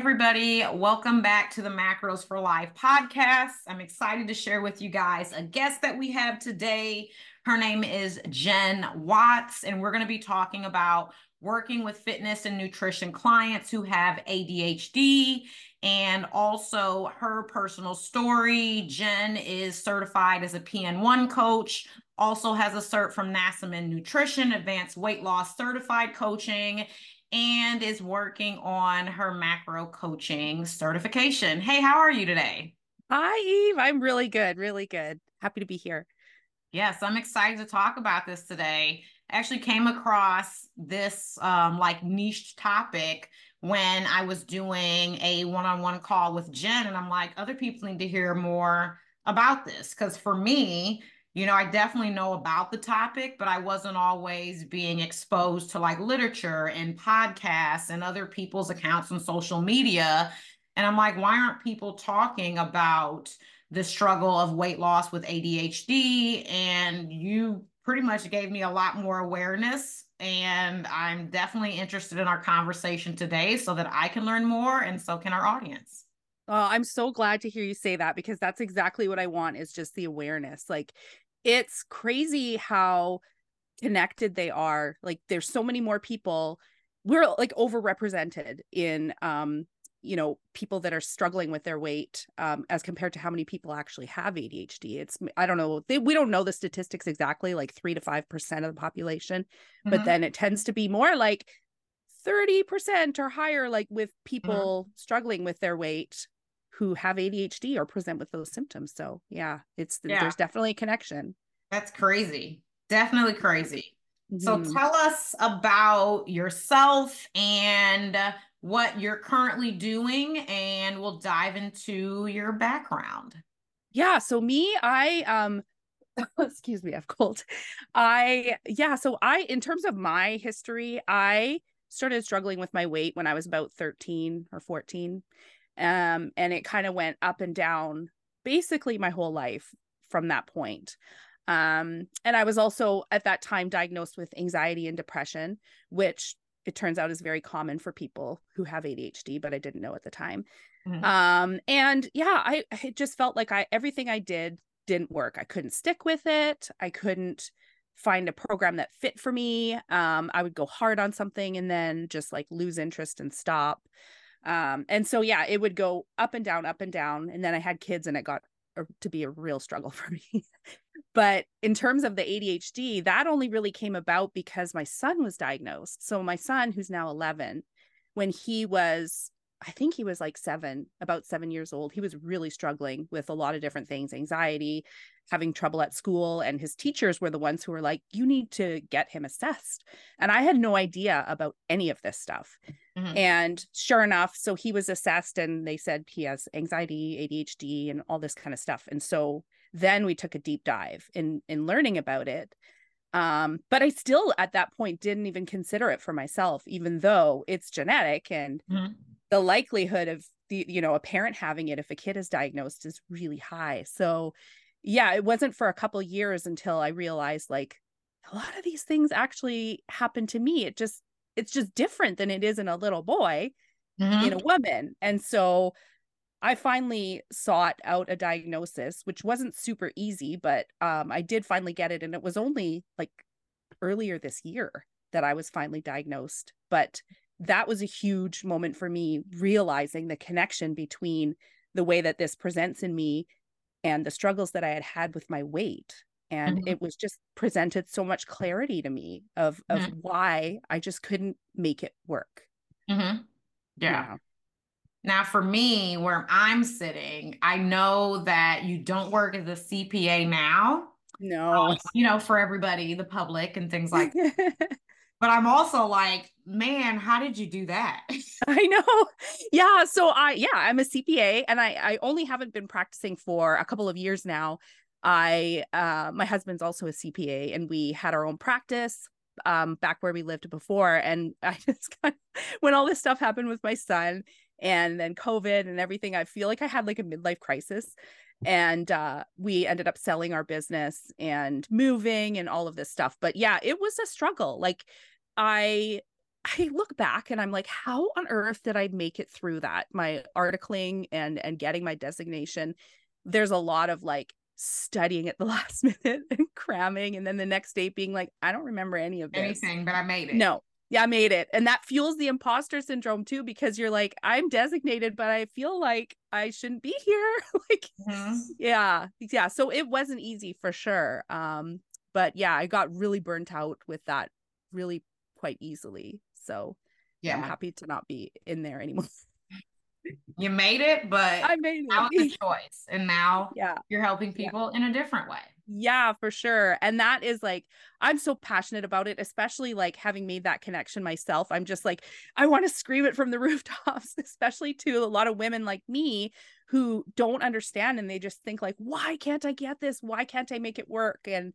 Everybody, welcome back to the Macros for Life podcast. I'm excited to share with you guys a guest that we have today. Her name is Jenn Watts, and we're going to be talking about working with fitness and nutrition clients who have ADHD and also her personal story. Jenn is certified as a PN1 coach, also has a cert from NASM Nutrition, Advanced Weight Loss Certified Coaching, and is working on her macro coaching certification. Hey, how are you today? Hi, Eve. I'm really good, really good. Happy to be here. Yes, I'm excited to talk about this today. I actually came across this um, like niche topic when I was doing a one-on-one call with Jenn, and I'm like, other people need to hear more about this because for me, you know, I definitely know about the topic, but I wasn't always being exposed to like literature and podcasts and other people's accounts on social media. And I'm like, why aren't people talking about the struggle of weight loss with ADHD? And you pretty much gave me a lot more awareness. And I'm definitely interested in our conversation today so that I can learn more and so can our audience. Oh, I'm so glad to hear you say that because that's exactly what I want is just the awareness. Like it's crazy how connected they are. Like there's so many more people. We're like overrepresented in um you know people that are struggling with their weight um, as compared to how many people actually have adhd it's i don't know they, we don't know the statistics exactly like 3 to 5% of the population mm-hmm. but then it tends to be more like 30% or higher like with mm-hmm. people mm-hmm. struggling with their weight who have ADHD or present with those symptoms. So yeah, it's yeah. there's definitely a connection. That's crazy. Definitely crazy. Mm-hmm. So tell us about yourself and what you're currently doing and we'll dive into your background. Yeah, so me, I um excuse me, I've cold. I yeah, so I in terms of my history, I started struggling with my weight when I was about 13 or 14 um, and it kind of went up and down basically my whole life from that point. Um, and I was also at that time diagnosed with anxiety and depression, which it turns out is very common for people who have ADHD, but I didn't know at the time. Mm-hmm. Um, and yeah, I it just felt like I everything I did didn't work. I couldn't stick with it. I couldn't find a program that fit for me. Um, I would go hard on something and then just like lose interest and stop um and so yeah it would go up and down up and down and then i had kids and it got to be a real struggle for me but in terms of the adhd that only really came about because my son was diagnosed so my son who's now 11 when he was I think he was like seven, about seven years old. He was really struggling with a lot of different things anxiety, having trouble at school. And his teachers were the ones who were like, you need to get him assessed. And I had no idea about any of this stuff. Mm-hmm. And sure enough, so he was assessed and they said he has anxiety, ADHD, and all this kind of stuff. And so then we took a deep dive in in learning about it. Um, but I still at that point didn't even consider it for myself, even though it's genetic and mm-hmm the likelihood of the you know a parent having it if a kid is diagnosed is really high so yeah it wasn't for a couple years until i realized like a lot of these things actually happen to me it just it's just different than it is in a little boy mm-hmm. in a woman. And so i finally sought out a diagnosis which wasn't super easy but um, i did finally get it and it was only like earlier this year that i was finally diagnosed. But that was a huge moment for me realizing the connection between the way that this presents in me and the struggles that I had had with my weight and mm-hmm. it was just presented so much clarity to me of of mm-hmm. why I just couldn't make it work. Mm-hmm. Yeah. yeah. Now, for me, where I'm sitting, I know that you don't work as a CPA now. No, you know, for everybody, the public, and things like but I'm also like, man, how did you do that? I know. Yeah. So I, yeah, I'm a CPA and I, I only haven't been practicing for a couple of years now. I uh my husband's also a CPA and we had our own practice um back where we lived before and I just kind of, when all this stuff happened with my son and then COVID and everything I feel like I had like a midlife crisis and uh we ended up selling our business and moving and all of this stuff but yeah it was a struggle like I I look back and I'm like, how on earth did I make it through that? My articling and and getting my designation. There's a lot of like studying at the last minute and cramming and then the next day being like i don't remember any of this. Anything but i made it. No. Yeah i made it. And that fuels the imposter syndrome too because you're like i'm designated but i feel like i shouldn't be here. Like mm-hmm. yeah yeah. So it wasn't easy for sure um but yeah i got really burnt out with that really quite easily. So yeah. i'm happy to not be in there anymore you made it, but I made it. Now it's a choice. And now yeah. you're helping people yeah. in a different way. Yeah, for sure. And that is like, I'm so passionate about it, especially like having made that connection myself. I'm just like, I want to scream it from the rooftops, especially to a lot of women like me who don't understand and they just think like, why can't I get this? Why can't I make it work? And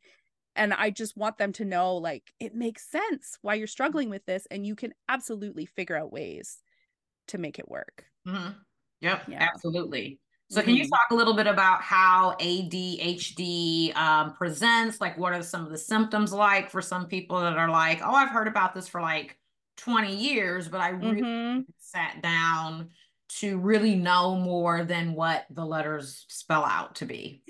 and I just want them to know like it makes sense why you're struggling with this and you can absolutely figure out ways to make it work. Mm-hmm. Yep, yeah. absolutely. So, mm-hmm. can you mm-hmm. talk a little bit about how ADHD um, presents? Like, what are some of the symptoms like for some people that are like, oh, I've heard about this for like 20 years, but I really mm-hmm. sat down to really know more than what the letters spell out to be?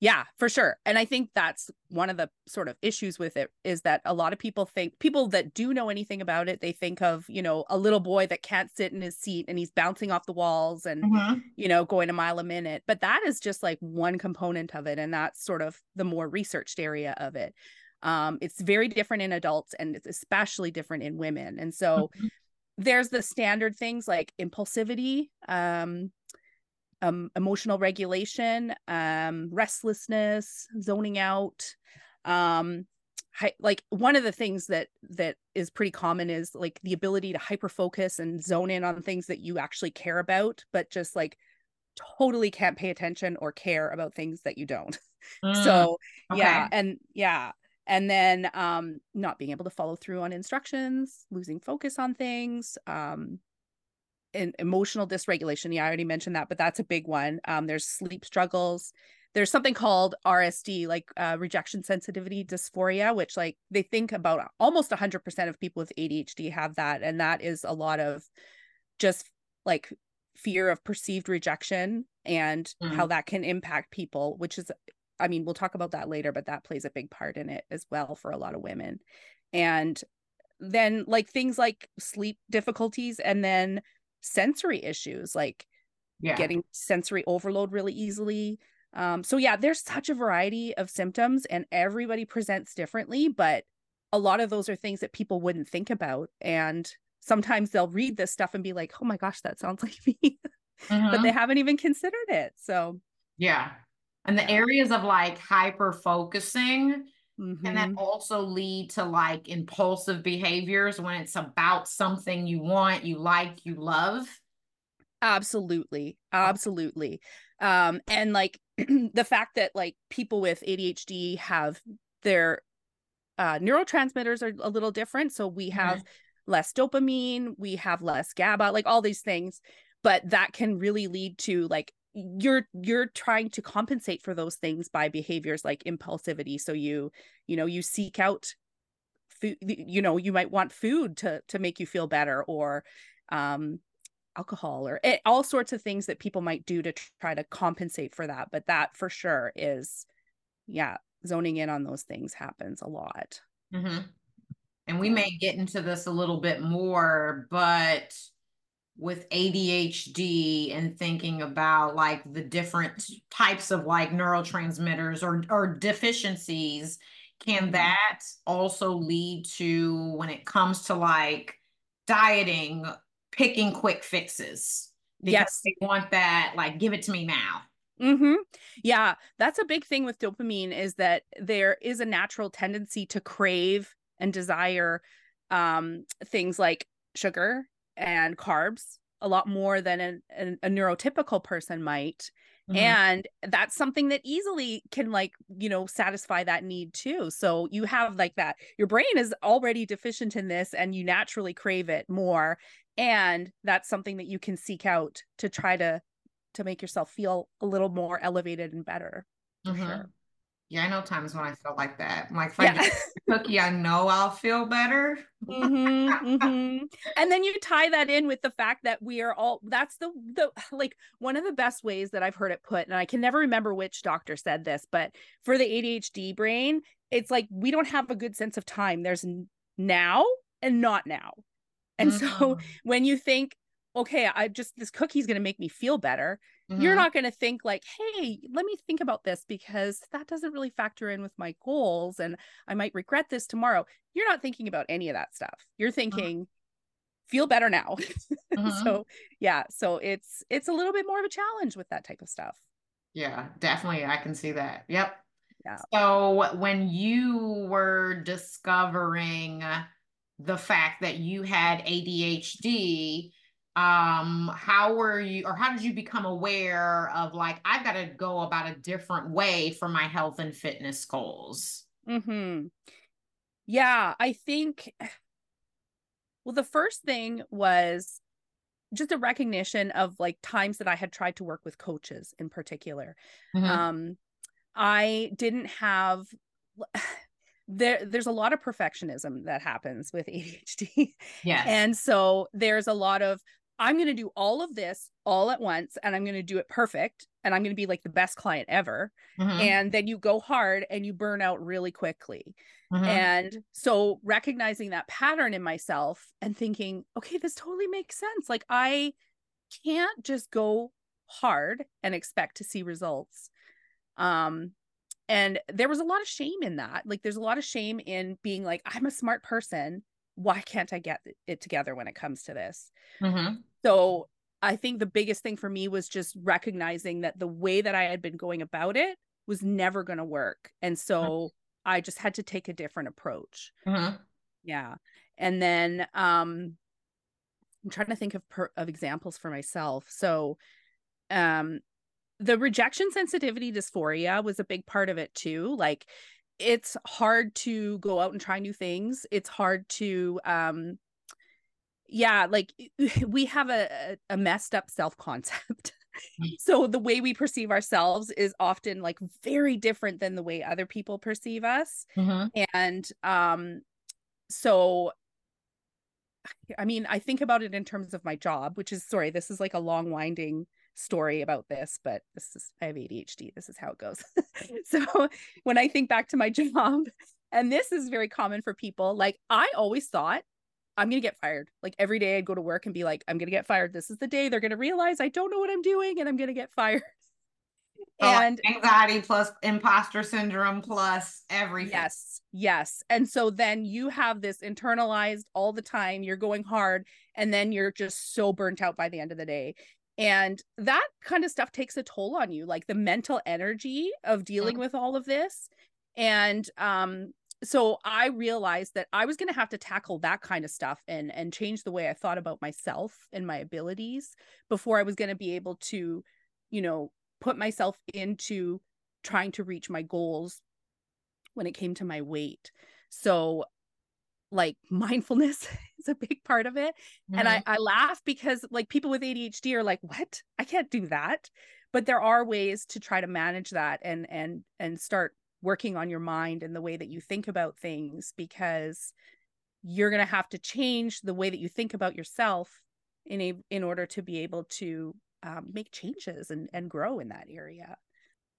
Yeah, for sure. And I think that's one of the sort of issues with it is that a lot of people think people that do know anything about it, they think of, you know, a little boy that can't sit in his seat and he's bouncing off the walls and, mm-hmm. you know, going a mile a minute. But that is just like one component of it. And that's sort of the more researched area of it. Um, it's very different in adults and it's especially different in women. And so mm-hmm. there's the standard things like impulsivity, um, um, emotional regulation, um, restlessness, zoning out. Um, hi, like one of the things that that is pretty common is like the ability to hyper focus and zone in on things that you actually care about, but just like totally can't pay attention or care about things that you don't. Mm, so okay. yeah, and yeah, and then um not being able to follow through on instructions, losing focus on things, um emotional dysregulation. Yeah, I already mentioned that, but that's a big one. Um, there's sleep struggles. There's something called RSD, like uh, rejection sensitivity dysphoria, which like they think about almost 100% of people with ADHD have that, and that is a lot of just like fear of perceived rejection and mm. how that can impact people, which is, I mean, we'll talk about that later, but that plays a big part in it as well for a lot of women. And then like things like sleep difficulties and then sensory issues like yeah. getting sensory overload really easily. Um so yeah there's such a variety of symptoms and everybody presents differently but a lot of those are things that people wouldn't think about. And sometimes they'll read this stuff and be like oh my gosh that sounds like me mm-hmm. but they haven't even considered it. So yeah. And the areas of like hyper focusing Mm-hmm. And that also lead to like impulsive behaviors when it's about something you want, you like, you love. Absolutely. Absolutely. Um, and like the fact that like people with ADHD have their uh, neurotransmitters are a little different. So we have mm-hmm. less dopamine, we have less GABA, like all these things, but that can really lead to like you're you're trying to compensate for those things by behaviors like impulsivity. So you you know you seek out food you know you might want food to to make you feel better or um alcohol or it, all sorts of things that people might do to try to compensate for that. But that for sure is yeah zoning in on those things happens a lot. Mm-hmm. and we may get into this a little bit more but with ADHD and thinking about like the different types of like neurotransmitters or or deficiencies can mm-hmm. that also lead to when it comes to like dieting picking quick fixes? Because yes. they want that like give it to me now. Mm-hmm. Yeah that's a big thing with dopamine is that there is a natural tendency to crave and desire um things like sugar and carbs a lot more than an, an, a neurotypical person might Mm-hmm. And that's something that easily can like, you know, satisfy that need too. So you have like that, your brain is already deficient in this and you naturally crave it more. And that's something that you can seek out to try to to make yourself feel a little more elevated and better. Mm-hmm. Sure. Yeah, I know times when I feel like that. I'm like, if yeah. I get cookie, I know I'll feel better. mm-hmm, mm-hmm. And then you tie that in with the fact that we are all that's the the like one of the best ways that I've heard it put, and I can never remember which doctor said this, but for the ADHD brain, it's like we don't have a good sense of time. There's now and not now. And mm-hmm. so when you think, okay, I just this cookie's gonna make me feel better, Mm-hmm. You're not going to think like, hey, let me think about this because that doesn't really factor in with my goals and I might regret this tomorrow. You're not thinking about any of that stuff. You're uh-huh. thinking, mm-hmm. feel better now. Mm-hmm. so yeah, so it's it's a little bit more of a challenge with that type of stuff. Yeah, definitely. I can see that. Yep. Yeah. So when you were discovering the fact that you had ADHD, um how were you or how did you become aware of like i've got to go about a different way for my health and fitness goals mm-hmm. yeah i think well the first thing was just a recognition of like times that i had tried to work with coaches in particular mm-hmm. um i didn't have there there's a lot of perfectionism that happens with ADHD. Yeah. And so there's a lot of I'm going to do all of this all at once and I'm going to do it perfect and I'm going to be like the best client ever. Mm-hmm. And then you go hard and you burn out really quickly. Mm-hmm. And so recognizing that pattern in myself and thinking, okay, this totally makes sense. Like I can't just go hard and expect to see results. Um and there was a lot of shame in that. Like there's a lot of shame in being like I'm a smart person why can't I get it together when it comes to this? Mm-hmm. So I think the biggest thing for me was just recognizing that the way that I had been going about it was never going to work. And so mm-hmm. I just had to take a different approach. Mm-hmm. Yeah. And then um I'm trying to think of per- of examples for myself. So um the rejection sensitivity dysphoria was a big part of it too. Like it's hard to go out and try new things it's hard to um yeah like we have a a messed up self concept mm. so the way we perceive ourselves is often like very different than the way other people perceive us mm-hmm. and um so i mean i think about it in terms of my job which is sorry this is like a long winding story about this, but this is I have ADHD. This is how it goes. so when I think back to my job, and this is very common for people, like I always thought I'm gonna get fired. Like every day I'd go to work and be like, I'm gonna get fired. This is the day they're gonna realize I don't know what I'm doing and I'm gonna get fired. Oh, and anxiety plus imposter syndrome plus everything. Yes, yes. And so then you have this internalized all the time. You're going hard, and then you're just so burnt out by the end of the day and that kind of stuff takes a toll on you like the mental energy of dealing with all of this. And um so i realized that i was going to have to tackle that kind of stuff and and change the way i thought about myself and my abilities before i was going to be able to you know put myself into trying to reach my goals when it came to my weight. So like mindfulness is a big part of it. Mm-hmm. And I, mm-hmm. I laugh because like people with ADHD are like, what? I can't do that. But there are ways to try to manage that and and and start working on your mind and the way that you think about things because you're going to have to change the way that you think about yourself in a in order to be able to um, make changes and and grow in that area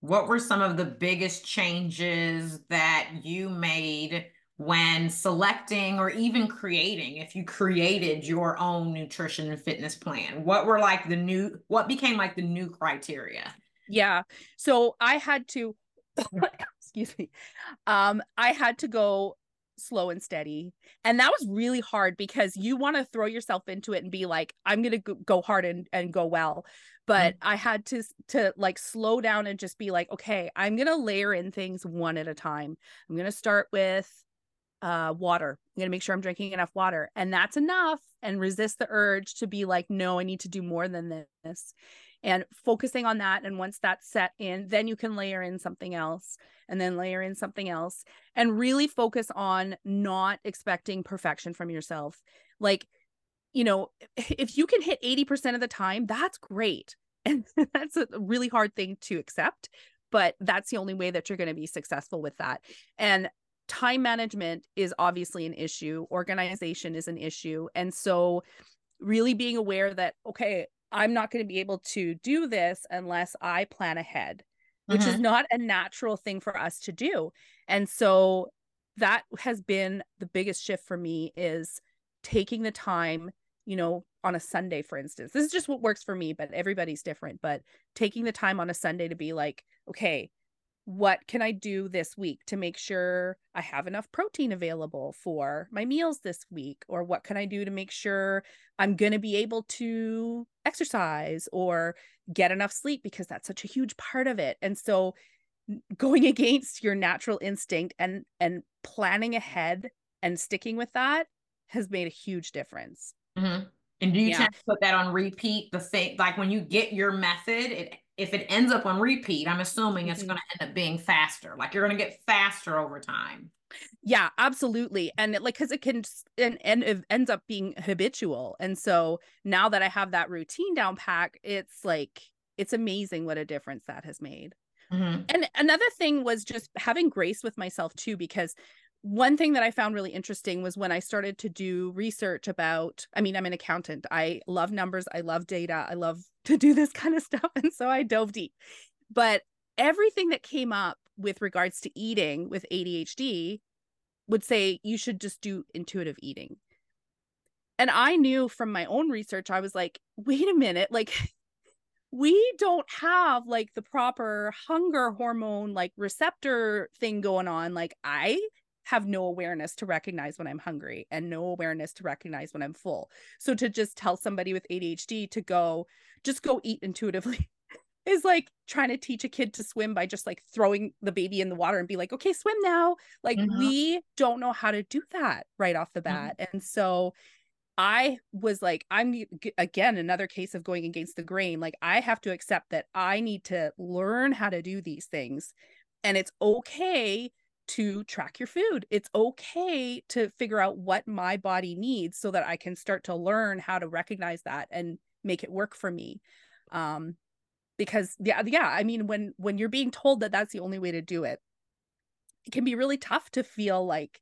what were some of the biggest changes that you made when selecting or even creating if you created your own nutrition and fitness plan what were like the new what became like the new criteria? Yeah. So i had to excuse me. Um i had to go slow and steady. And that was really hard because you want to throw yourself into it and be like i'm gonna go hard and, and go well. But mm-hmm. i had to to like slow down and just be like okay i'm gonna layer in things one at a time. I'm gonna start with uh, water. I'm going to make sure I'm drinking enough water. And that's enough. And resist the urge to be like, no, I need to do more than this. and focusing on that and once that's set in then you can layer in something else and then layer in something else and really focus on not expecting perfection from yourself like you know if you can hit 80% of the time that's great and that's a really hard thing to accept but that's the only way that you're going to be successful with that and time management is obviously an issue organization is an issue. And so really being aware that okay i'm not going to be able to do this unless i plan ahead which mm-hmm. is not a natural thing for us to do. And so that has been the biggest shift for me is taking the time you know on a sunday for instance. This is just what works for me but everybody's different. But taking the time on a sunday to be like okay what can I do this week to make sure I have enough protein available for my meals this week? Or what can I do to make sure I'm going to be able to exercise or get enough sleep because that's such a huge part of it. And so going against your natural instinct and and planning ahead and sticking with that has made a huge difference. Mm-hmm. And do you yeah. tend to put that on repeat? The thing, like when you get your method, it if it ends up on repeat, I'm assuming it's mm-hmm. going to end up being faster. Like you're going to get faster over time. Yeah, absolutely. And it, like, cause it can, and, and it ends up being habitual. And so now that I have that routine down pack, it's like, it's amazing what a difference that has made. Mm-hmm. And another thing was just having grace with myself too, because one thing that I found really interesting was when I started to do research about, I mean, I'm an accountant. I love numbers. I love data. I love to do this kind of stuff. And so I dove deep. But everything that came up with regards to eating with ADHD would say you should just do intuitive eating. And I knew from my own research, I was like, wait a minute, like, we don't have like the proper hunger hormone, like receptor thing going on. Like, I have no awareness to recognize when I'm hungry and no awareness to recognize when I'm full. So to just tell somebody with ADHD to go, just go eat intuitively is like trying to teach a kid to swim by just like throwing the baby in the water and be like, okay, swim now. Like mm-hmm. we don't know how to do that right off the mm-hmm. bat. Mm-hmm. And so I was like, I'm again another case of going against the grain. Like, I have to accept that I need to learn how to do these things. And it's okay to track your food. It's okay to figure out what my body needs so that I can start to learn how to recognize that and make it work for me. Um because yeah yeah, I mean when when you're being told that that's the only way to do it, it can be really tough to feel like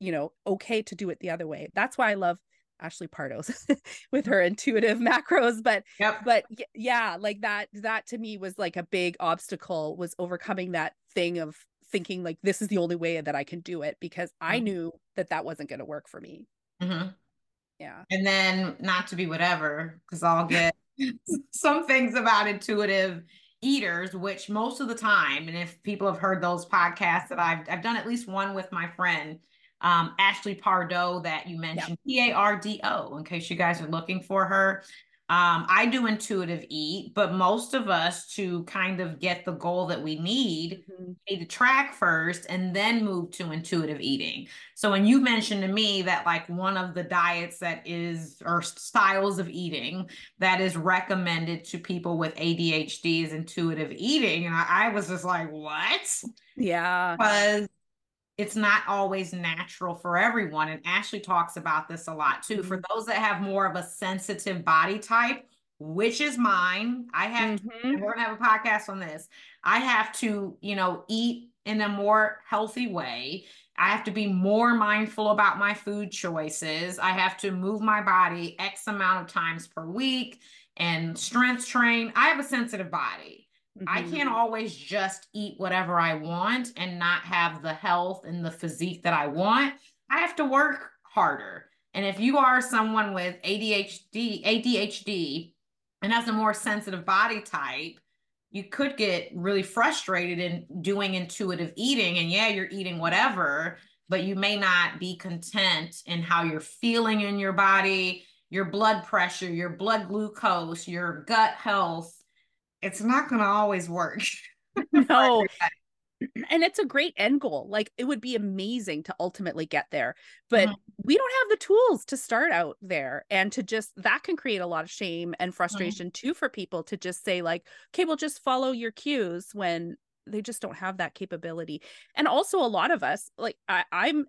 you know, okay to do it the other way. That's why I love Ashley Pardos with her intuitive macros but yep. but yeah like that that to me was like a big obstacle was overcoming that thing of thinking like this is the only way that I can do it because I mm-hmm. knew that that wasn't going to work for me. Mm-hmm. Yeah. And then not to be whatever, because I'll get some things about intuitive eaters, which most of the time, and if people have heard those podcasts that I've I've done at least one with my friend um, Ashley Pardo that you mentioned, P A R D O, in case you guys are looking for her. Um, I do intuitive eat, but most of us to kind of get the goal that we need, mm-hmm. need to track first and then move to intuitive eating. So when you mentioned to me that like one of the diets that is or styles of eating that is recommended to people with ADHD is intuitive eating, and I, I was just like, what? Yeah. Because it's not always natural for everyone. And Ashley talks about this a lot too. Mm-hmm. For those that have more of a sensitive body type, which is mine, I have, mm-hmm. to, we're gonna have a podcast on this. I have to, you know, eat in a more healthy way. I have to be more mindful about my food choices. I have to move my body X amount of times per week and strength train. I have a sensitive body. Mm-hmm. I can't always just eat whatever I want and not have the health and the physique that I want. I have to work harder. And if you are someone with ADHD, ADHD and has a more sensitive body type, you could get really frustrated in doing intuitive eating. And yeah, you're eating whatever, but you may not be content in how you're feeling in your body, your blood pressure, your blood glucose, your gut health it's not going to always work. no. and it's a great end goal. Like it would be amazing to ultimately get there, but Mhm. we don't have the tools to start out there and to just that can create a lot of shame and frustration too for people to just say like, okay, well just follow your cues when they just don't have that capability. And also a lot of us, like I, I'm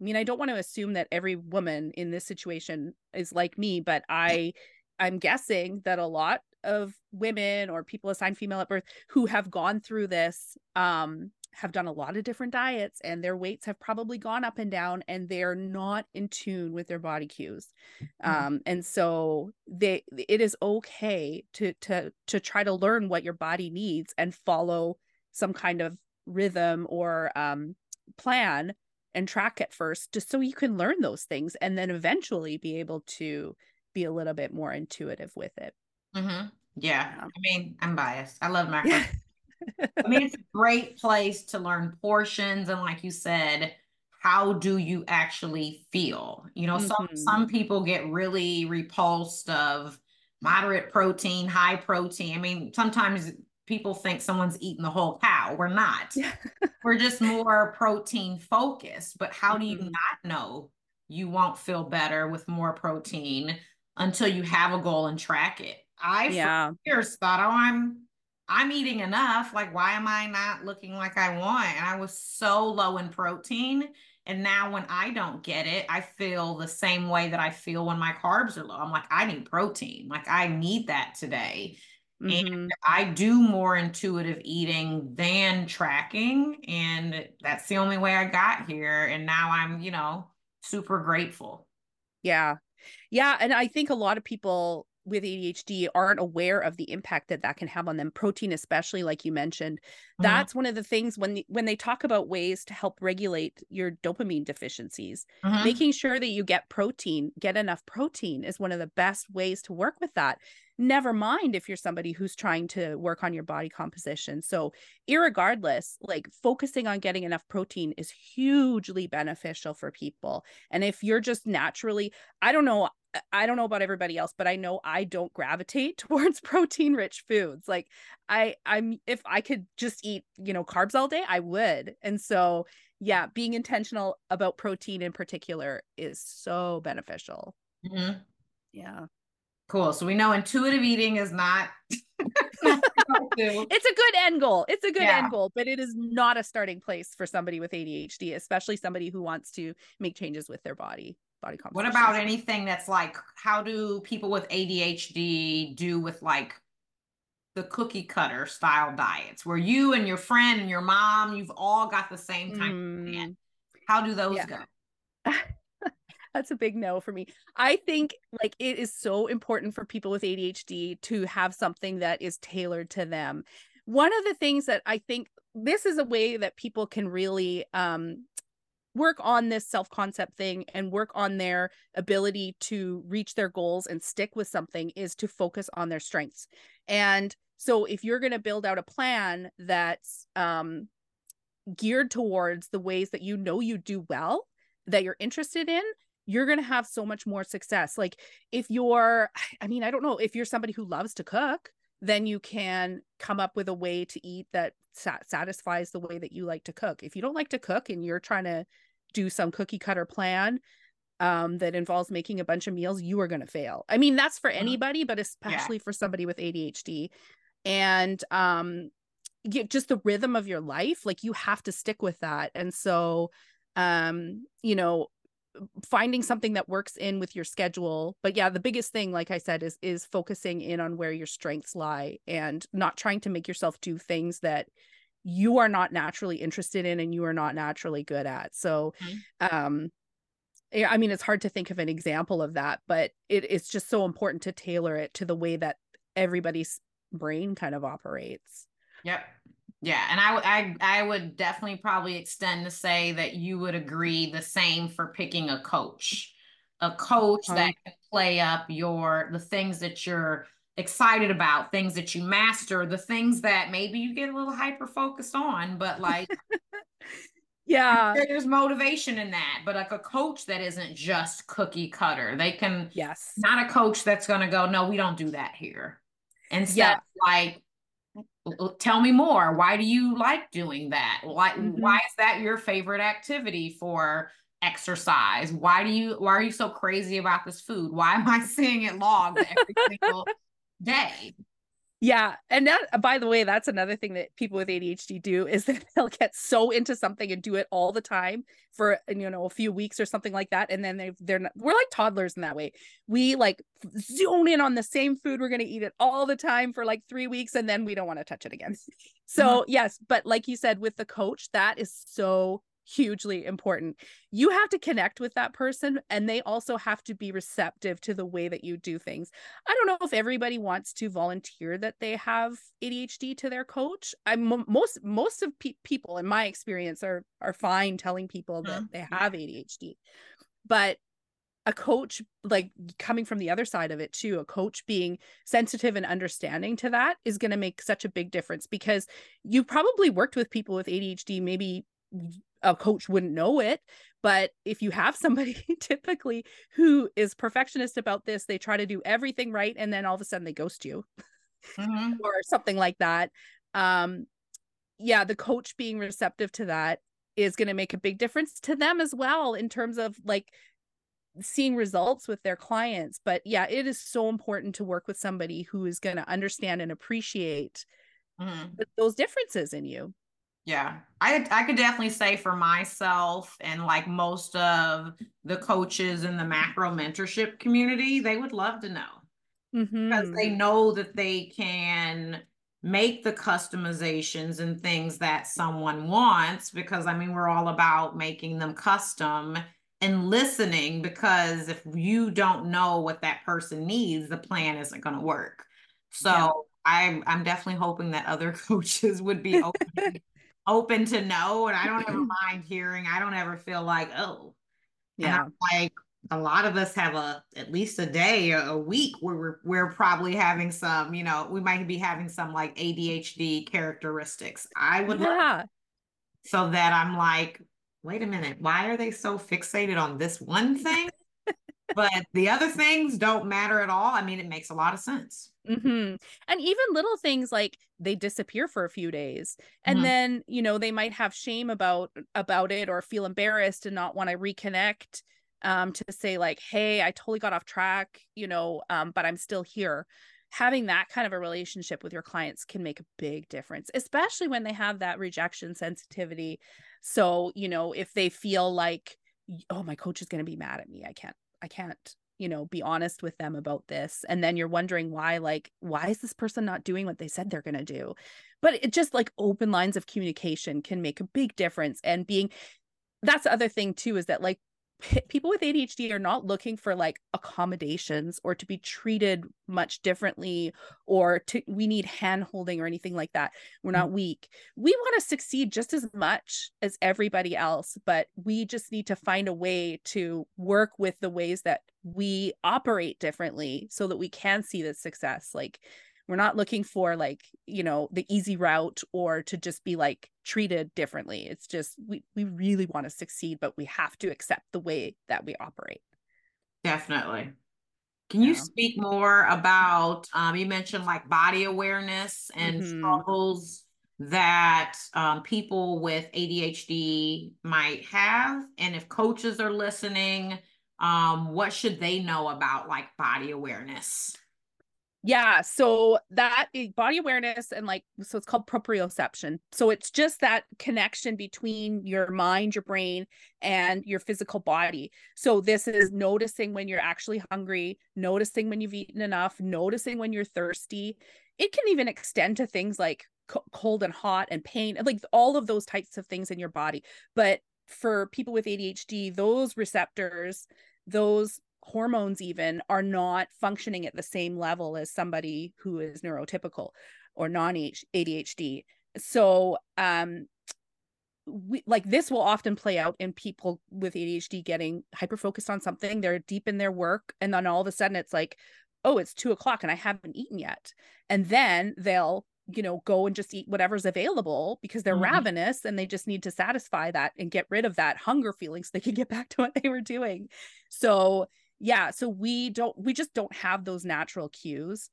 I mean, I don't want to assume that every woman in this situation is like me, but I I'm guessing that a lot of women or people assigned female at birth who have gone through this um have done a lot of different diets and their weights have probably gone up and down and they're not in tune with their body cues Mhm. um and so they it is okay to to to try to learn what your body needs and follow some kind of rhythm or um plan and track it first just so you can learn those things and then eventually be able to be a little bit more intuitive with it hmm Yeah. Yeah. I mean, I'm biased. I love macros. yeah I mean, it's a great place to learn portions and like you said, how do you actually feel? You know, some Mhm. some people get really repulsed of moderate protein, high protein. I mean, sometimes people think someone's eating the whole cow. We're not. Yeah. We're just more protein focused. But how do you Mhm. not know you won't feel better with more protein until you have a goal and track it? I for yeah years thought, oh, I'm I'm eating enough. Like, why am I not looking like I want? And I was so low in protein. And now when I don't get it, I feel the same way that I feel when my carbs are low. I'm like, I need protein. Like I need that today. Mhm. I do more intuitive eating than tracking. And that's the only way I got here. And now I'm, you know, super grateful. Yeah. Yeah. And I think a lot of people with ADHD aren't aware of the impact that that can have on them. Protein, especially, like you mentioned, Mhm. that's one of the things when the, when they talk about ways to help regulate your dopamine deficiencies. Mhm. Making sure that you get protein, get enough protein, is one of the best ways to work with that. Never mind if you're somebody who's trying to work on your body composition. So, irregardless, like focusing on getting enough protein is hugely beneficial for people. And if you're just naturally, I don't know, I don't know about everybody else, but I know I don't gravitate towards protein rich foods. Like I I'm if I could just eat, you know, carbs all day, I would. And so, yeah, being intentional about protein in particular is so beneficial. Mhm. Yeah. Cool. So we know intuitive eating is not. It's a good end goal. It's a good Yeah. end goal, but it is not a starting place for somebody with ADHD, especially somebody who wants to make changes with their body, body What about anything that's like, how do people with ADHD do with like the cookie cutter style diets where you and your friend and your mom, you've all got the same type of plan? Mm. How do those Yeah. go? That's a big no for me. I think like it is so important for people with ADHD to have something that is tailored to them. One of the things that I think this is a way that people can really um work on this self-concept thing and work on their ability to reach their goals and stick with something is to focus on their strengths. And so if you're going to build out a plan that's um geared towards the ways that you know you do well, that you're interested in, you're going to have so much more success. Like if you're, I mean, I don't know, if you're somebody who loves to cook, then you can come up with a way to eat that sa- satisfies the way that you like to cook. If you don't like to cook and you're trying to do some cookie cutter plan um, that involves making a bunch of meals, you are going to fail. I mean, that's for Mhm. anybody, but especially for somebody with ADHD. And um, get just the rhythm of your life, like you have to stick with that. And so, um, you know, finding something that works in with your schedule but yeah the biggest thing like i said is is focusing in on where your strengths lie and not trying to make yourself do things that you are not naturally interested in and you are not naturally good at. So um yeah, i mean it's hard to think of an example of that but it, it's just so important to tailor it to the way that everybody's brain kind of operates. Yep. Yeah, and I would I I would definitely probably extend to say that you would agree the same for picking a coach. A coach Uh-huh. that can play up your the things that you're excited about, things that you master, the things that maybe you get a little hyper focused on, but like yeah there's motivation in that. But like a coach that isn't just cookie cutter. They can yes not a coach that's going to go, no, we don't do that here. Instead, Yeah. like, tell me more. Why do you like doing that? Why Mhm. why is that your favorite activity for exercise? Why do you why are you so crazy about this food? Why am I seeing it logged every single day? Yeah. And that, uh, by the way, that's another thing that people with ADHD do is that they'll get so into something and do it all the time for, you know, a few weeks or something like that. And then they they're not, we're like toddlers in that way. We like zone in on the same food. We're going to eat it all the time for like three weeks and then we don't want to touch it again. So, mm-hmm. yes. But like you said, with the coach, that is so hugely important. You have to connect with that person and they also have to be receptive to the way that you do things. I don't know if everybody wants to volunteer that they have ADHD to their coach. I'm most most of pe- people in my experience are are fine telling people that Mhm. they have ADHD. But a coach like coming from the other side of it too, a coach being sensitive and understanding to that is going to make such a big difference because you probably worked with people with ADHD maybe a coach wouldn't know it but if you have somebody typically who is perfectionist about this they try to do everything right and then all of a sudden they ghost you Mhm. or something like that um yeah the coach being receptive to that is going to make a big difference to them as well in terms of like seeing results with their clients but yeah it is so important to work with somebody who is going to understand and appreciate Mhm. those differences in you Yeah, I I could definitely say for myself and like most of the coaches in the macro mentorship community, they would love to know because Mhm. they know that they can make the customizations and things that someone wants because I mean we're all about making them custom and listening because if you don't know what that person needs, the plan isn't going to work. So Yeah. I'm I'm definitely hoping that other coaches would be open open to know and I don't ever mind hearing. I don't ever feel like, oh, yeah like a lot of us have a at least a day or a week where we're we're probably having some, you know, we might be having some like ADHD characteristics. I would love yeah so that I'm like, wait a minute, why are they so fixated on this one thing? but the other things don't matter at all. I mean, it makes a lot of sense. Hmm And even little things like they disappear for a few days, and Mhm. then you know they might have shame about about it or feel embarrassed and not want to reconnect. Um, to say like, hey, I totally got off track, you know, um, but I'm still here. Having that kind of a relationship with your clients can make a big difference, especially when they have that rejection sensitivity. So, you know, if they feel like, oh, my coach is going to be mad at me, I can't, I can't you know be honest with them about this and then you're wondering why like why is this person not doing what they said they're going to do? But it just like open lines of communication can make a big difference and being that's the other thing too is that like people with ADHD are not looking for like accommodations or to be treated much differently or to we need hand holding or anything like that. We're mm-hmm. not weak. We want to succeed just as much as everybody else, but we just need to find a way to work with the ways that we operate differently so that we can see the success. Like we're not looking for like you know the easy route or to just be like treated differently it's just we we really want to succeed but we have to accept the way that we operate Definitely. Can you Yeah. speak more about, um, you mentioned like body awareness and Mhm. struggles that um, people with ADHD might have? And if coaches are listening, um, what should they know about like body awareness? Yeah so that eh, body awareness and like so it's called proprioception. So it's just that connection between your mind your brain and your physical body. So this is noticing when you're actually hungry noticing when you've eaten enough noticing when you're thirsty. It can even extend to things like co- cold and hot and pain like all of those types of things in your body. But for people with ADHD those receptors those hormones even are not functioning at the same level as somebody who is neurotypical or non ADHD. So um we like this will often play out in people with ADHD getting hyper focused on something. They're deep in their work, and then all of a sudden it's like, oh, it's two o'clock and I haven't eaten yet. And then they'll, you know, go and just eat whatever's available because they're Mhm. ravenous and they just need to satisfy that and get rid of that hunger feeling so they can get back to what they were doing. So yeah, so we don't we just don't have those natural cues.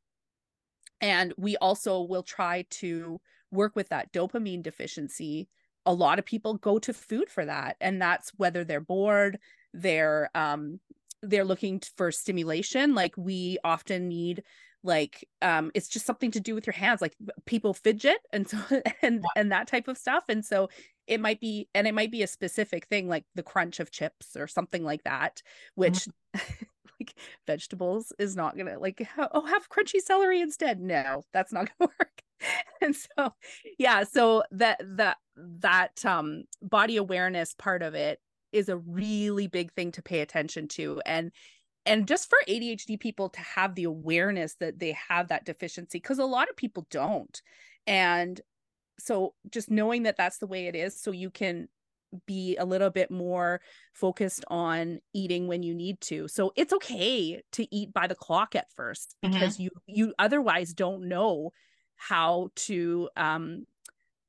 And we also will try to work with that dopamine deficiency. A lot of people go to food for that and that's whether they're bored they're um they're looking for stimulation. Like we often need like um it's just something to do with your hands like people fidget and so and and that type of stuff and so it might be and it might be a specific thing like the crunch of chips or something like that which mm-hmm. like vegetables is not gonna like oh have crunchy celery instead. No that's not gonna work. And so yeah so that that that um body awareness part of it is a really big thing to pay attention to and and just for ADHD people to have the awareness that they have that deficiency because a lot of people don't and so just knowing that that's the way it is so you can be a little bit more focused on eating when you need to so it's okay to eat by the clock at 1st mm-hmm. because you you otherwise don't know how to um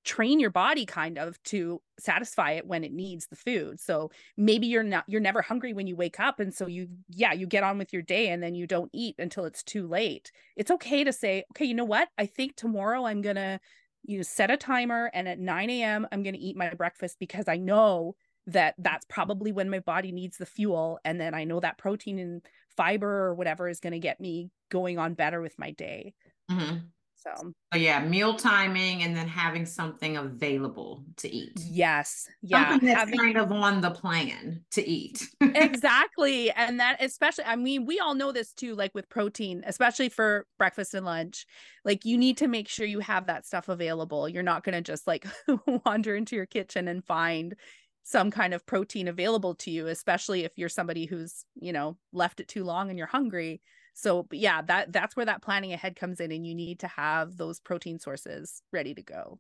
train your body kind of to satisfy it when it needs the food. So maybe you're not you're never hungry when you wake up and so you yeah you get on with your day and then you don't eat until it's too late. It's okay to say okay you know what? I think tomorrow i'm gonna you set a timer and at 9 a.m i'm gonna eat my breakfast because i know that that's probably when my body needs the fuel and then i know that protein and fiber or whatever is going to get me going on better with my day. Mm-hmm. So, yeah, meal timing and then having something available to eat. Yes. Yeah. Something that's having... kind of on the plan to eat. exactly. And that especially, I mean, we all know this too, like with protein, especially for breakfast and lunch. Like you need to make sure you have that stuff available. You're not going to just like wander into your kitchen and find some kind of protein available to you, especially if you're somebody who's, you know, left it too long and you're hungry so yeah that that's where that planning ahead comes in and you need to have those protein sources ready to go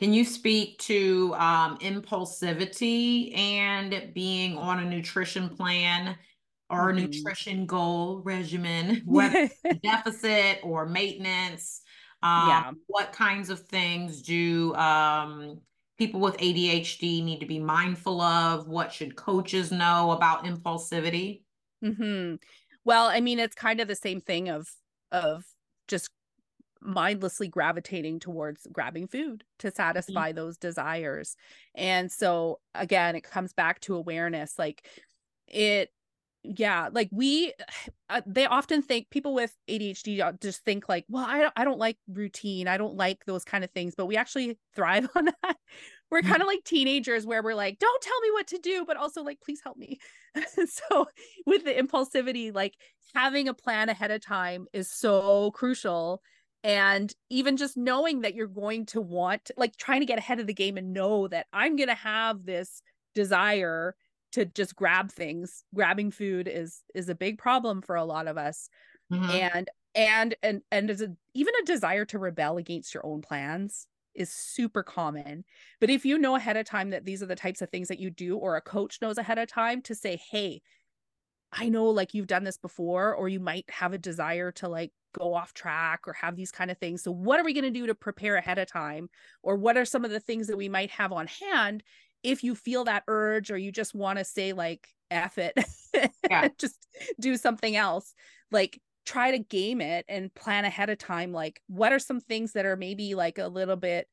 can you speak to um, impulsivity and being on a nutrition plan or mm-hmm. nutrition goal regimen whether deficit or maintenance um, yeah. what kinds of things do um, people with adhd need to be mindful of what should coaches know about impulsivity mm-hmm. Well, I mean, it's kind of the same thing of of just mindlessly gravitating towards grabbing food to mm-hmm. satisfy mm-hmm. those desires. And so again, it comes back to awareness like it yeah like we uh, they often think people with adhd just think like well I don't, I don't like routine i don't like those kind of things but we actually thrive on that we're mm-hmm. kind of like teenagers where we're like don't tell me what to do but also like please help me so with the impulsivity like having a plan ahead of time is so crucial and even just knowing that you're going to want like trying to get ahead of the game and know that i'm going to have this desire to just grab things grabbing food is is a big problem for a lot of us mm-hmm. and and and and as a, even a desire to rebel against your own plans is super common. But if you know ahead of time that these are the types of things that you do, or a coach knows ahead of time to say, hey, I know like you've done this before, or you might have a desire to like go off track or have these kind of things. So, what are we going to do to prepare ahead of time? Or what are some of the things that we might have on hand if you feel that urge or you just want to say, like, F it, yeah. just do something else? Like, try to game it and plan ahead of time like what are some things that are maybe like a little bit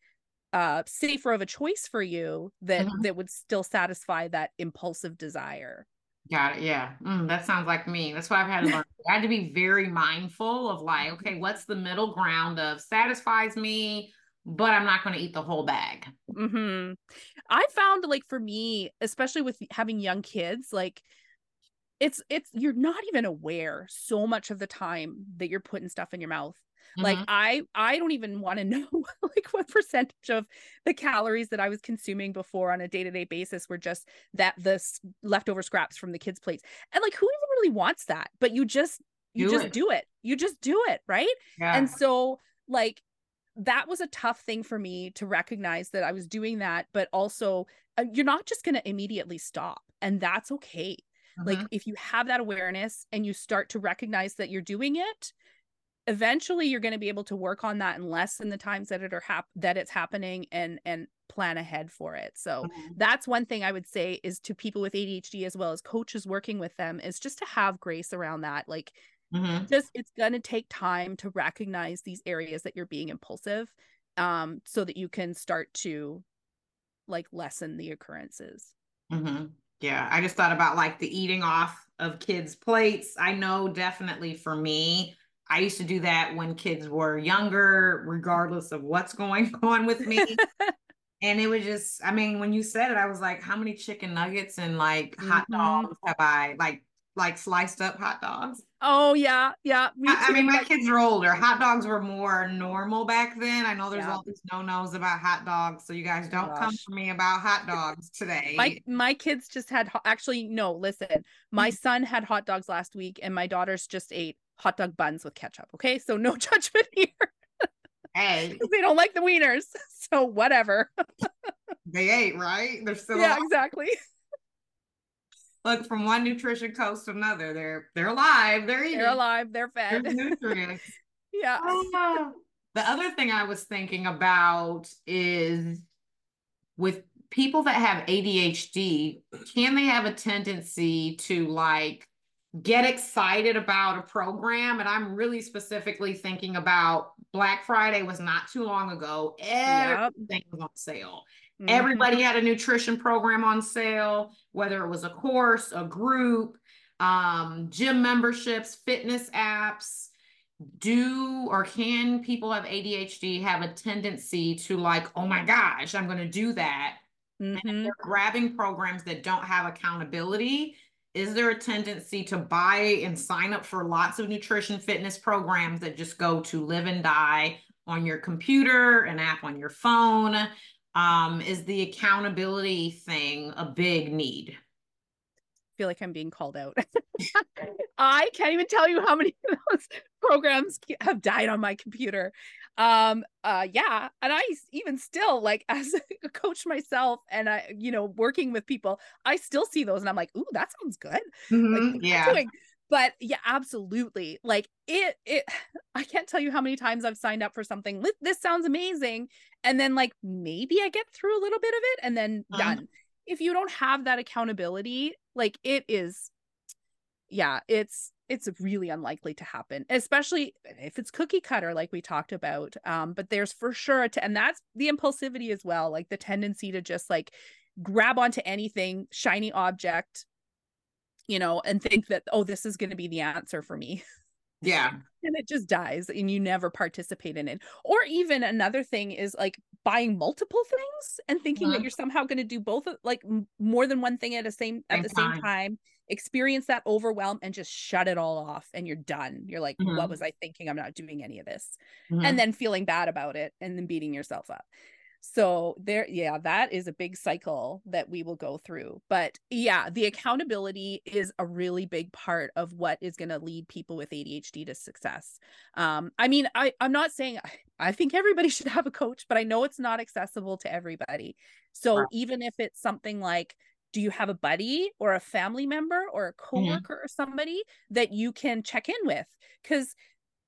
uh safer of a choice for you that mm-hmm. that would still satisfy that impulsive desire? Got it yeah. Mm, that sounds like me. That's why i've had to learn. I had to be very mindful of like okay what's the middle ground of satisfies me but i'm not going to eat the whole bag. Mm-hmm. i found like for me especially with having young kids like it's it's you're not even aware so much of the time that you're putting stuff in your mouth mm-hmm. like i i don't even want to know like what percentage of the calories that i was consuming before on a day-to-day basis were just that the leftover scraps from the kids plates and like who even really wants that but you just you do just it. do it you just do it right yeah. and so like that was a tough thing for me to recognize that i was doing that but also uh, you're not just going to immediately stop and that's okay like mm-hmm. if you have that awareness and you start to recognize that you're doing it, eventually you're going to be able to work on that and lessen the times that it are hap- that it's happening and and plan ahead for it. So mm-hmm. that's one thing I would say is to people with ADHD as well as coaches working with them is just to have grace around that. Like Mm-hmm. Just it's going to take time to recognize these areas that you're being impulsive um so that you can start to like lessen the occurrences. Mm-hmm. Yeah, I just thought about like the eating off of kids' plates. I know definitely for me, I used to do that when kids were younger, regardless of what's going on with me. and it was just, I mean, when you said it, I was like, how many chicken nuggets and like mm-hmm. hot dogs have I like like sliced up hot dogs? Oh yeah, yeah. I, I, mean, my kids are older. Hot dogs were more normal back then. I know there's yeah. all these no nos about hot dogs, so you guys oh don't Gosh. come for me about hot dogs today. My my kids just had actually no. Listen, my mm. son had hot dogs last week, and my daughters just ate hot dog buns with ketchup. Okay, so no judgment here. Hey, they don't like the wieners, so whatever. they ate right. They're still yeah, alive. exactly look from one nutrition coast to another. They're they're alive. They're eating. They're alive. They're fed. nutrients. yeah. Uh, the other thing I was thinking about is with people that have ADHD, can they have a tendency to like get excited about a program? And I'm really specifically thinking about Black Friday was not too long ago. Everything yep. was on sale. Mm-hmm. Everybody had a nutrition program on sale, whether it was a course, a group, um, gym memberships, fitness apps. Do or can people have ADHD have a tendency to like, oh my gosh, I'm going to do that? Mm-hmm. And they're grabbing programs that don't have accountability. Is there a tendency to buy and sign up for lots of nutrition fitness programs that just go to live and die on your computer, an app on your phone? Um, is the accountability thing a big need? I feel like I'm being called out. I can't even tell you how many of those programs have died on my computer. Um, uh, yeah, and I even still like as a coach myself, and I, you know, working with people, I still see those, and I'm like, ooh, that sounds good. Mm-hmm. Like, yeah. Doing, but yeah absolutely like it it i can't tell you how many times i've signed up for something this sounds amazing and then like maybe i get through a little bit of it and then uh-huh. done if you don't have that accountability like it is yeah it's it's really unlikely to happen especially if it's cookie cutter like we talked about um but there's for sure a t- and that's the impulsivity as well like the tendency to just like grab onto anything shiny object you know, and think that, oh, this is going to be the answer for me. Yeah. and it just dies and you never participate in it. Or even another thing is like buying multiple things and thinking that uh-huh. you're somehow going to do both like more than one thing at a same at the time. same time, experience that overwhelm and just shut it all off and you're done. You're like, mm-hmm. what was I thinking? I'm not doing any of this. Mm-hmm. And then feeling bad about it and then beating yourself up so there yeah that is a big cycle that we will go through but yeah the accountability is a really big part of what is going to lead people with adhd to success um i mean i i'm not saying i think everybody should have a coach but i know it's not accessible to everybody so wow. even if it's something like do you have a buddy or a family member or a mm-hmm. coworker mm-hmm. or somebody that you can check in with because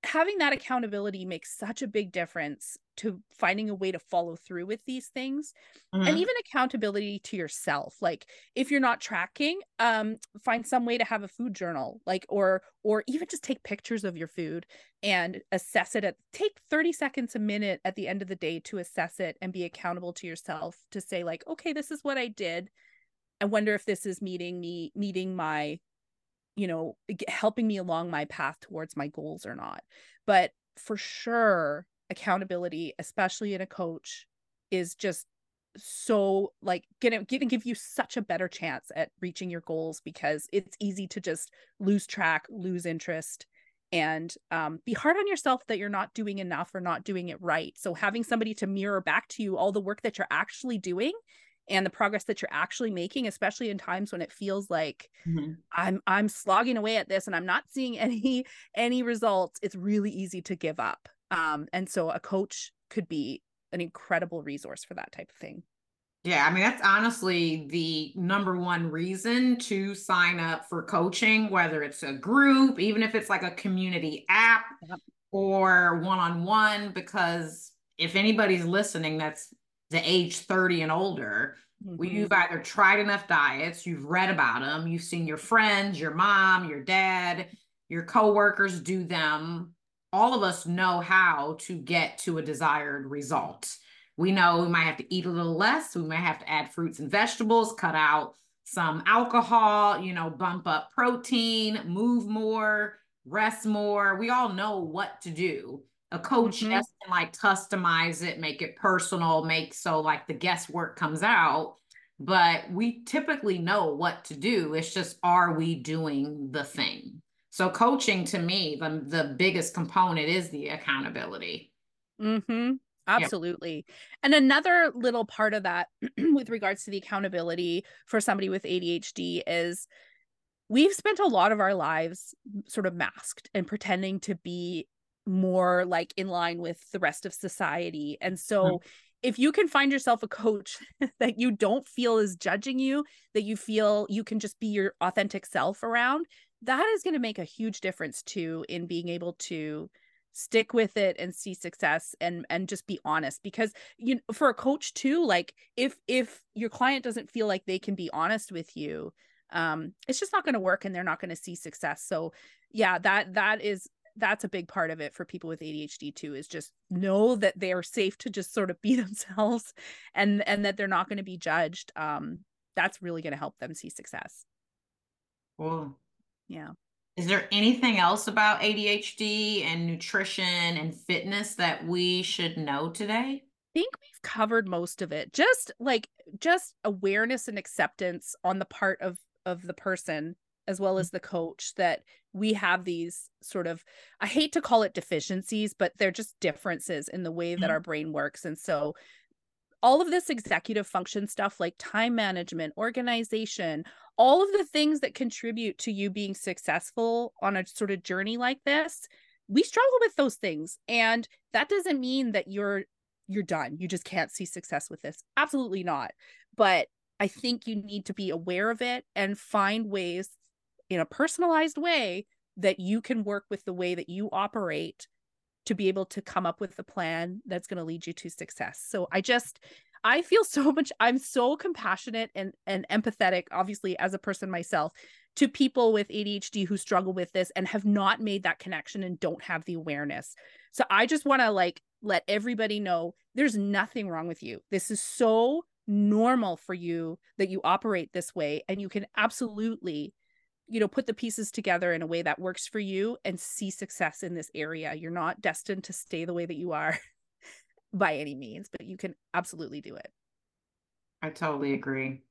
having that accountability makes such a big difference to finding a way to follow through with these things mm-hmm. and even accountability to yourself like if you're not tracking um find some way to have a food journal like or or even just take pictures of your food and assess it at take 30 seconds a minute at the end of the day to assess it and be accountable to yourself to say like okay this is what I did I wonder if this is meeting me meeting my you know helping me along my path towards my goals or not but for sure accountability especially in a coach is just so like gonna, gonna give you such a better chance at reaching your goals because it's easy to just lose track lose interest and um, be hard on yourself that you're not doing enough or not doing it right so having somebody to mirror back to you all the work that you're actually doing and the progress that you're actually making especially in times when it feels like mm-hmm. i'm i'm slogging away at this and i'm not seeing any any results it's really easy to give up um and so a coach could be an incredible resource for that type of thing yeah, I mean, that's honestly the number one reason to sign up for coaching, whether it's a group, even if it's like a community app yep. or one on one, because if anybody's listening that's the age 30 and older mm-hmm. you've either tried enough diets you've read about them you've seen your friends your mom your dad your coworkers do them. All of us know how to get to a desired result. We know we might have to eat a little less. We might have to add fruits and vegetables, cut out some alcohol, you know, bump up protein, move more, rest more. We all know what to do. A coach mm-hmm. just can like customize it, make it personal, make so like the guesswork comes out. But we typically know what to do. It's just, are we doing the thing? So coaching to me, the, the biggest component is the accountability. Mm-hmm. Absolutely. Yep. And another little part of that with regards to the accountability for somebody with ADHD is we've spent a lot of our lives sort of masked and pretending to be more like in line with the rest of society. And so mm-hmm. if you can find yourself a coach that you don't feel is judging you, that you feel you can just be your authentic self around, that is going to make a huge difference too in being able to stick with it and see success and and just be honest because you for a coach too like if if your client doesn't feel like they can be honest with you um it's just not going to work and they're not going to see success. So yeah that that is that's a big part of it for people with ADHD too is just know that they are safe to just sort of be themselves and and that they're not going to be judged um that's really going to help them see success. Cool yeah is there anything else about ADHD and nutrition and fitness that we should know today? I think we've covered most of it. Just like just awareness and acceptance on the part of of the person as well as the coach that we have these sort of I hate to call it deficiencies, but they're just differences in the way that mm-hmm. our brain works. And so all of this executive function stuff like time management, organization, all of the things that contribute to you being successful on a sort of journey like this, we struggle with those things. And that doesn't mean that you're you're done. You just can't see success with this. Absolutely not. But I think you need to be aware of it and find ways in a personalized way that you can work with the way that you operate to be able to come up with a plan that's going to lead you to success. So I just I feel so much I'm so compassionate and and empathetic obviously as a person myself to people with ADHD who struggle with this and have not made that connection and don't have the awareness. So I just want to like let everybody know there's nothing wrong with you. This is so normal for you that you operate this way and you can absolutely you know put the pieces together in a way that works for you and see success in this area. You're not destined to stay the way that you are by any means but you can absolutely do it. I totally agree.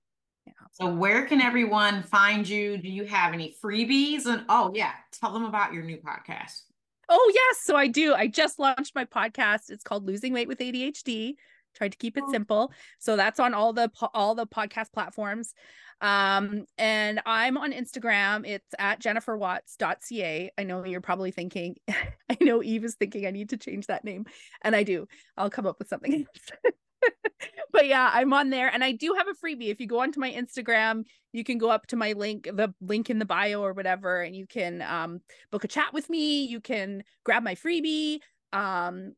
Yeah. so where can everyone find you? Do you have any freebies? And oh yeah tell them about your new podcast. Oh yes. So i do. I just launched my podcast. It's called losing weight with adhd tried to keep it oh. simple so that's on all the all the podcast platforms um, and I'm on Instagram. It's at jenniferwatts.ca. I know you're probably thinking, I know Eve is thinking I need to change that name. And I do. I'll come up with something else. but yeah, I'm on there and I do have a freebie. If you go onto my Instagram, you can go up to my link, the link in the bio or whatever, and you can um, book a chat with me. You can grab my freebie, um,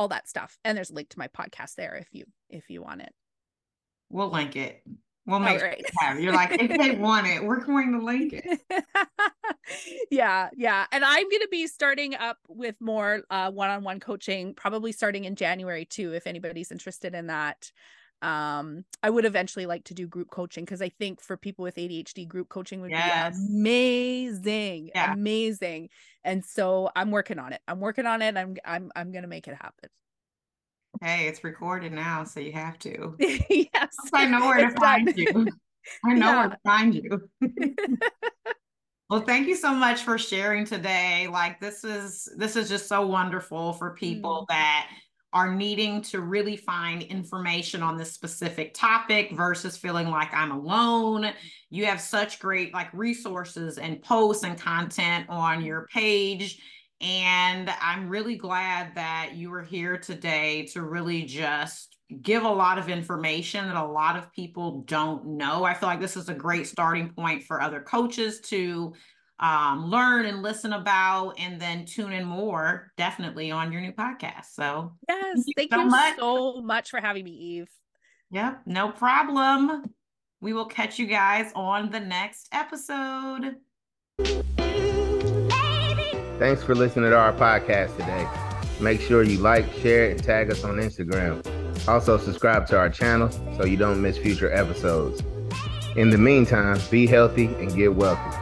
all that stuff. And there's a link to my podcast there if you if you want it. We'll link it. We'll make right. have. You're like, if they want it, we're going to link it. yeah, yeah. And I'm gonna be starting up with more uh one-on-one coaching, probably starting in January too, if anybody's interested in that. Um, I would eventually like to do group coaching because I think for people with ADHD, group coaching would yes. be amazing. Yeah. Amazing. And so I'm working on it. I'm working on it. I'm I'm I'm gonna make it happen. Hey, it's recorded now, so you have to. yes. I know where to find you. I know yeah. where to find you. well, thank you so much for sharing today. Like this is this is just so wonderful for people mm. that are needing to really find information on this specific topic versus feeling like I'm alone. You have such great like resources and posts and content on mm-hmm. your page and I'm really glad that you were here today to really just give a lot of information that a lot of people don't know. I feel like this is a great starting point for other coaches to um, learn and listen about, and then tune in more definitely on your new podcast. So, yes, thank you, so, you much. so much for having me, Eve. Yep, no problem. We will catch you guys on the next episode. Thanks for listening to our podcast today. Make sure you like, share, and tag us on Instagram. Also, subscribe to our channel so you don't miss future episodes. In the meantime, be healthy and get wealthy.